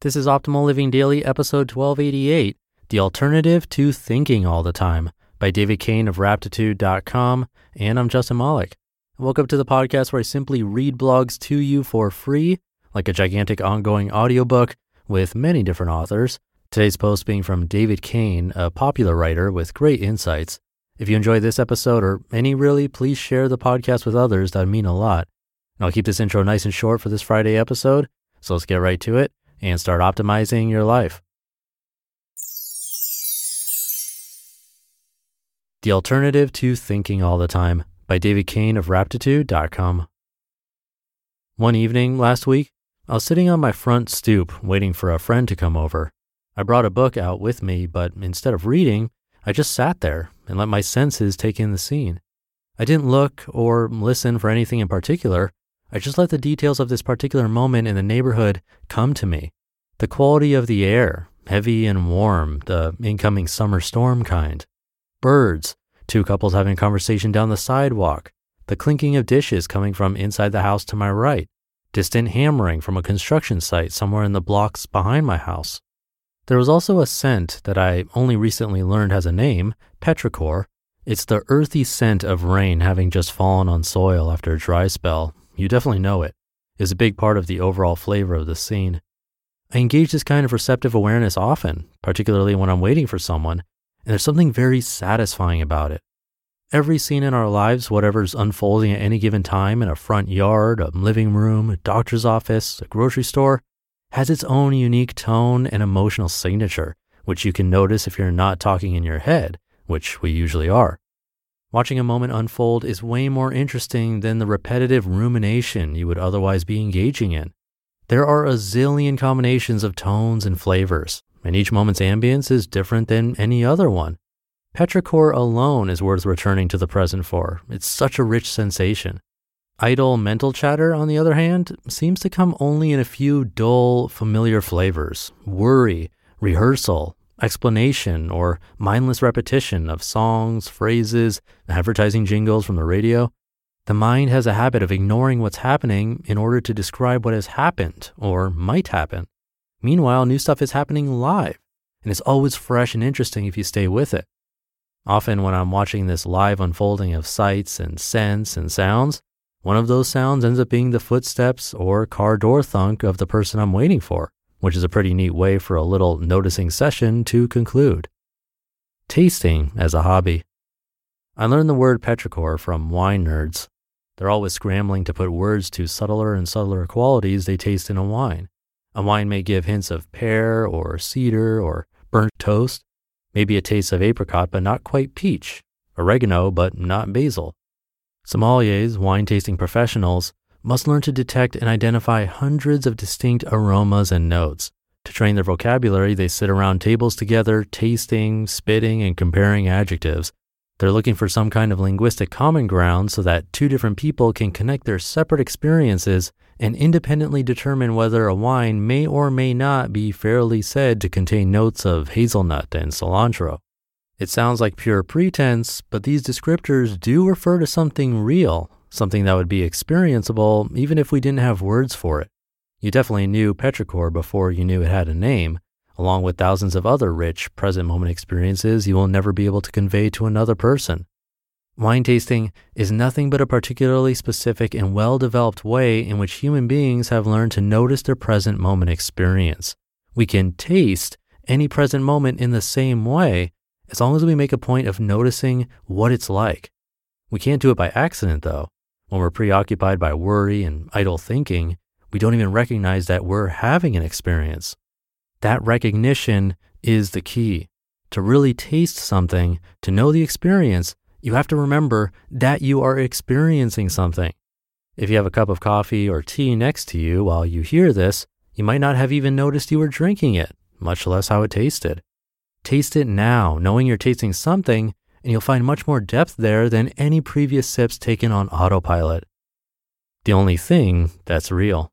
This is Optimal Living Daily, episode 1288 The Alternative to Thinking All the Time by David Cain of Raptitude.com. And I'm Justin Malik. Welcome to the podcast where I simply read blogs to you for free, like a gigantic ongoing audiobook with many different authors. Today's post being from David Cain, a popular writer with great insights. If you enjoyed this episode or any really, please share the podcast with others. That'd mean a lot. And I'll keep this intro nice and short for this Friday episode. So let's get right to it and start optimizing your life. The Alternative to Thinking All the Time by David Cain of Raptitude.com. One evening last week, I was sitting on my front stoop waiting for a friend to come over. I brought a book out with me, but instead of reading, I just sat there and let my senses take in the scene. I didn't look or listen for anything in particular. I just let the details of this particular moment in the neighborhood come to me. The quality of the air, heavy and warm, the incoming summer storm kind. Birds, two couples having a conversation down the sidewalk, the clinking of dishes coming from inside the house to my right, distant hammering from a construction site somewhere in the blocks behind my house. There was also a scent that I only recently learned has a name, petrichor. It's the earthy scent of rain having just fallen on soil after a dry spell you definitely know it, is a big part of the overall flavor of the scene. I engage this kind of receptive awareness often, particularly when I'm waiting for someone, and there's something very satisfying about it. Every scene in our lives, whatever's unfolding at any given time in a front yard, a living room, a doctor's office, a grocery store, has its own unique tone and emotional signature, which you can notice if you're not talking in your head, which we usually are. Watching a moment unfold is way more interesting than the repetitive rumination you would otherwise be engaging in. There are a zillion combinations of tones and flavors, and each moment's ambience is different than any other one. Petrichor alone is worth returning to the present for. It's such a rich sensation. Idle mental chatter, on the other hand, seems to come only in a few dull, familiar flavors worry, rehearsal, explanation or mindless repetition of songs, phrases, advertising jingles from the radio, the mind has a habit of ignoring what's happening in order to describe what has happened or might happen. Meanwhile, new stuff is happening live, and it's always fresh and interesting if you stay with it. Often, when I'm watching this live unfolding of sights and scents and sounds, one of those sounds ends up being the footsteps or car door thunk of the person I'm waiting for which is a pretty neat way for a little noticing session to conclude. Tasting as a hobby. I learned the word petrichor from wine nerds. They're always scrambling to put words to subtler and subtler qualities they taste in a wine. A wine may give hints of pear or cedar or burnt toast, maybe a taste of apricot but not quite peach, oregano but not basil. Sommeliers, wine tasting professionals, must learn to detect and identify hundreds of distinct aromas and notes. To train their vocabulary, they sit around tables together, tasting, spitting, and comparing adjectives. They're looking for some kind of linguistic common ground so that two different people can connect their separate experiences and independently determine whether a wine may or may not be fairly said to contain notes of hazelnut and cilantro. It sounds like pure pretense, but these descriptors do refer to something real, something that would be experienceable even if we didn't have words for it. You definitely knew petrichor before you knew it had a name, along with thousands of other rich present moment experiences you will never be able to convey to another person. Wine tasting is nothing but a particularly specific and well developed way in which human beings have learned to notice their present moment experience. We can taste any present moment in the same way as long as we make a point of noticing what it's like. We can't do it by accident, though. When we're preoccupied by worry and idle thinking, we don't even recognize that we're having an experience. That recognition is the key. To really taste something, to know the experience, you have to remember that you are experiencing something. If you have a cup of coffee or tea next to you while you hear this, you might not have even noticed you were drinking it, much less how it tasted. Taste it now, knowing you're tasting something, and you'll find much more depth there than any previous sips taken on autopilot. The only thing that's real.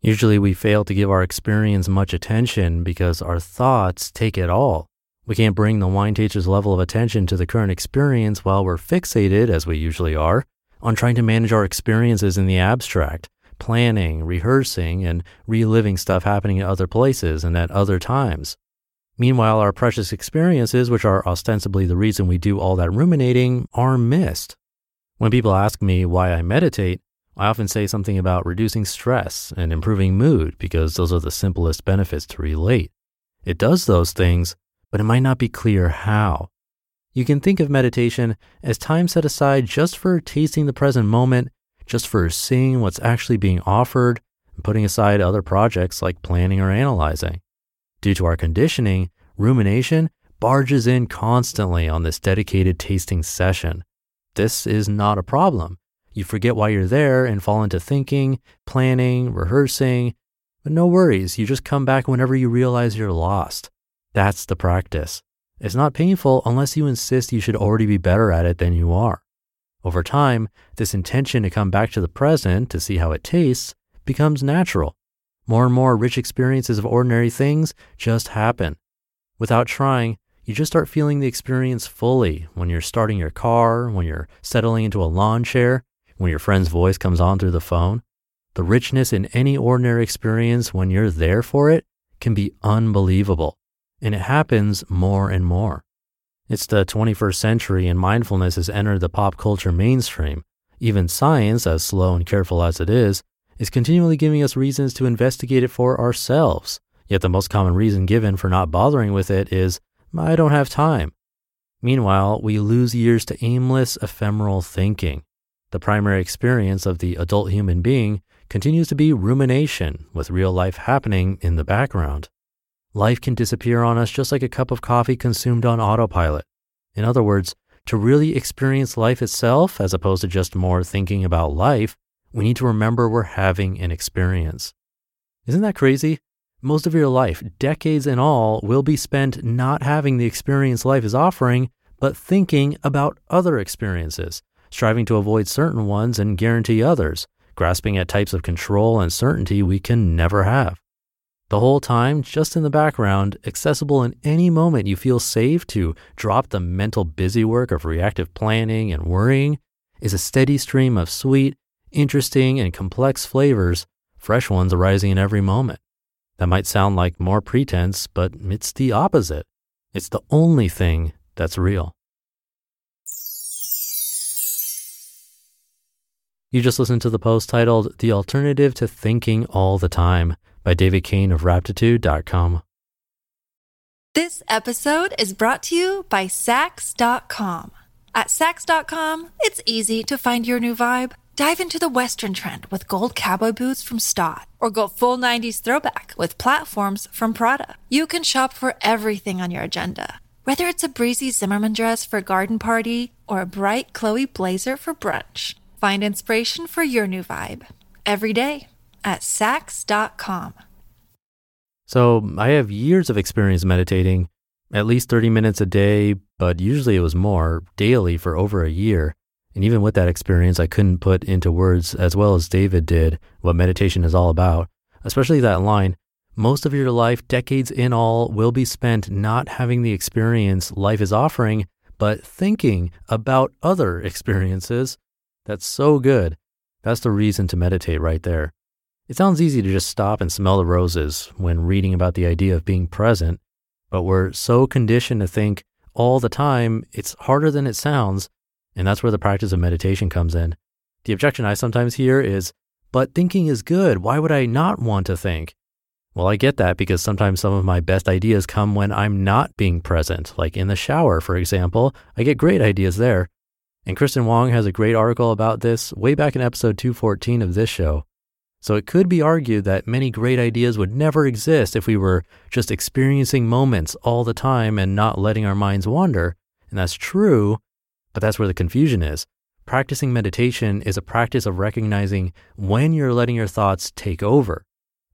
Usually we fail to give our experience much attention because our thoughts take it all. We can't bring the wine taster's level of attention to the current experience while we're fixated, as we usually are, on trying to manage our experiences in the abstract, planning, rehearsing, and reliving stuff happening at other places and at other times. Meanwhile, our precious experiences, which are ostensibly the reason we do all that ruminating, are missed. When people ask me why I meditate, I often say something about reducing stress and improving mood because those are the simplest benefits to relate. It does those things, but it might not be clear how. You can think of meditation as time set aside just for tasting the present moment, just for seeing what's actually being offered, and putting aside other projects like planning or analyzing. Due to our conditioning, rumination barges in constantly on this dedicated tasting session. This is not a problem. You forget why you're there and fall into thinking, planning, rehearsing. But no worries, you just come back whenever you realize you're lost. That's the practice. It's not painful unless you insist you should already be better at it than you are. Over time, this intention to come back to the present to see how it tastes becomes natural. More and more rich experiences of ordinary things just happen. Without trying, you just start feeling the experience fully when you're starting your car, when you're settling into a lawn chair, when your friend's voice comes on through the phone. The richness in any ordinary experience when you're there for it can be unbelievable, and it happens more and more. It's the 21st century and mindfulness has entered the pop culture mainstream. Even science, as slow and careful as it is, is continually giving us reasons to investigate it for ourselves. Yet the most common reason given for not bothering with it is, I don't have time. Meanwhile, we lose years to aimless, ephemeral thinking. The primary experience of the adult human being continues to be rumination, with real life happening in the background. Life can disappear on us just like a cup of coffee consumed on autopilot. In other words, to really experience life itself, as opposed to just more thinking about life, we need to remember we're having an experience. Isn't that crazy? Most of your life, decades in all, will be spent not having the experience life is offering, but thinking about other experiences, striving to avoid certain ones and guarantee others, grasping at types of control and certainty we can never have. The whole time, just in the background, accessible in any moment you feel safe to drop the mental busywork of reactive planning and worrying, is a steady stream of sweet, interesting, and complex flavors, fresh ones arising in every moment. That might sound like more pretense, but it's the opposite. It's the only thing that's real. You just listened to the post titled The Alternative to Thinking All the Time by David Cain of Raptitude.com. This episode is brought to you by Saks.com. At Saks.com, it's easy to find your new vibe. Dive into the Western trend with gold cowboy boots from Staud, or go full 90s throwback with platforms from Prada. You can shop for everything on your agenda, whether it's a breezy Zimmermann dress for a garden party or a bright Chloe blazer for brunch. Find inspiration for your new vibe every day at saks.com. So I have years of experience meditating, at least 30 minutes a day, but usually it was more daily for over a year. And even with that experience, I couldn't put into words as well as David did what meditation is all about, especially that line. Most of your life, decades in all, will be spent not having the experience life is offering, but thinking about other experiences. That's so good. That's the reason to meditate right there. It sounds easy to just stop and smell the roses when reading about the idea of being present, but we're so conditioned to think all the time it's harder than it sounds, and that's where the practice of meditation comes in. The objection I sometimes hear is, but thinking is good. Why would I not want to think? Well, I get that because sometimes some of my best ideas come when I'm not being present, like in the shower, for example. I get great ideas there. And Kristen Wong has a great article about this way back in episode 214 of this show. So it could be argued that many great ideas would never exist if we were just experiencing moments all the time and not letting our minds wander. And that's true, but that's where the confusion is. Practicing meditation is a practice of recognizing when you're letting your thoughts take over.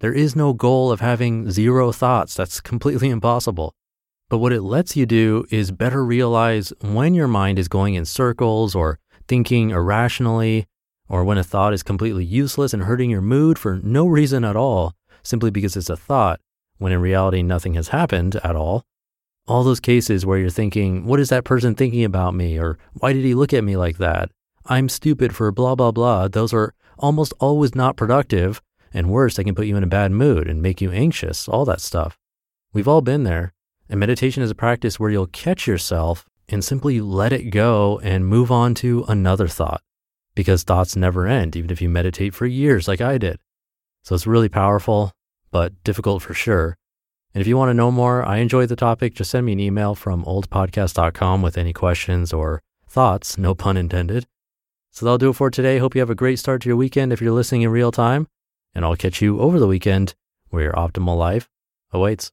There is no goal of having zero thoughts. That's completely impossible. But what it lets you do is better realize when your mind is going in circles or thinking irrationally, or when a thought is completely useless and hurting your mood for no reason at all, simply because it's a thought, when in reality nothing has happened at all. All those cases where you're thinking, what is that person thinking about me? Or why did he look at me like that? I'm stupid for blah, blah, blah. Those are almost always not productive. And worse, they can put you in a bad mood and make you anxious, all that stuff. We've all been there. And meditation is a practice where you'll catch yourself and simply let it go and move on to another thought because thoughts never end, even if you meditate for years like I did. So it's really powerful, but difficult for sure. And if you want to know more, I enjoy the topic, just send me an email from oldpodcast.com with any questions or thoughts, no pun intended. So that'll do it for today. Hope you have a great start to your weekend if you're listening in real time. And I'll catch you over the weekend where your optimal life awaits.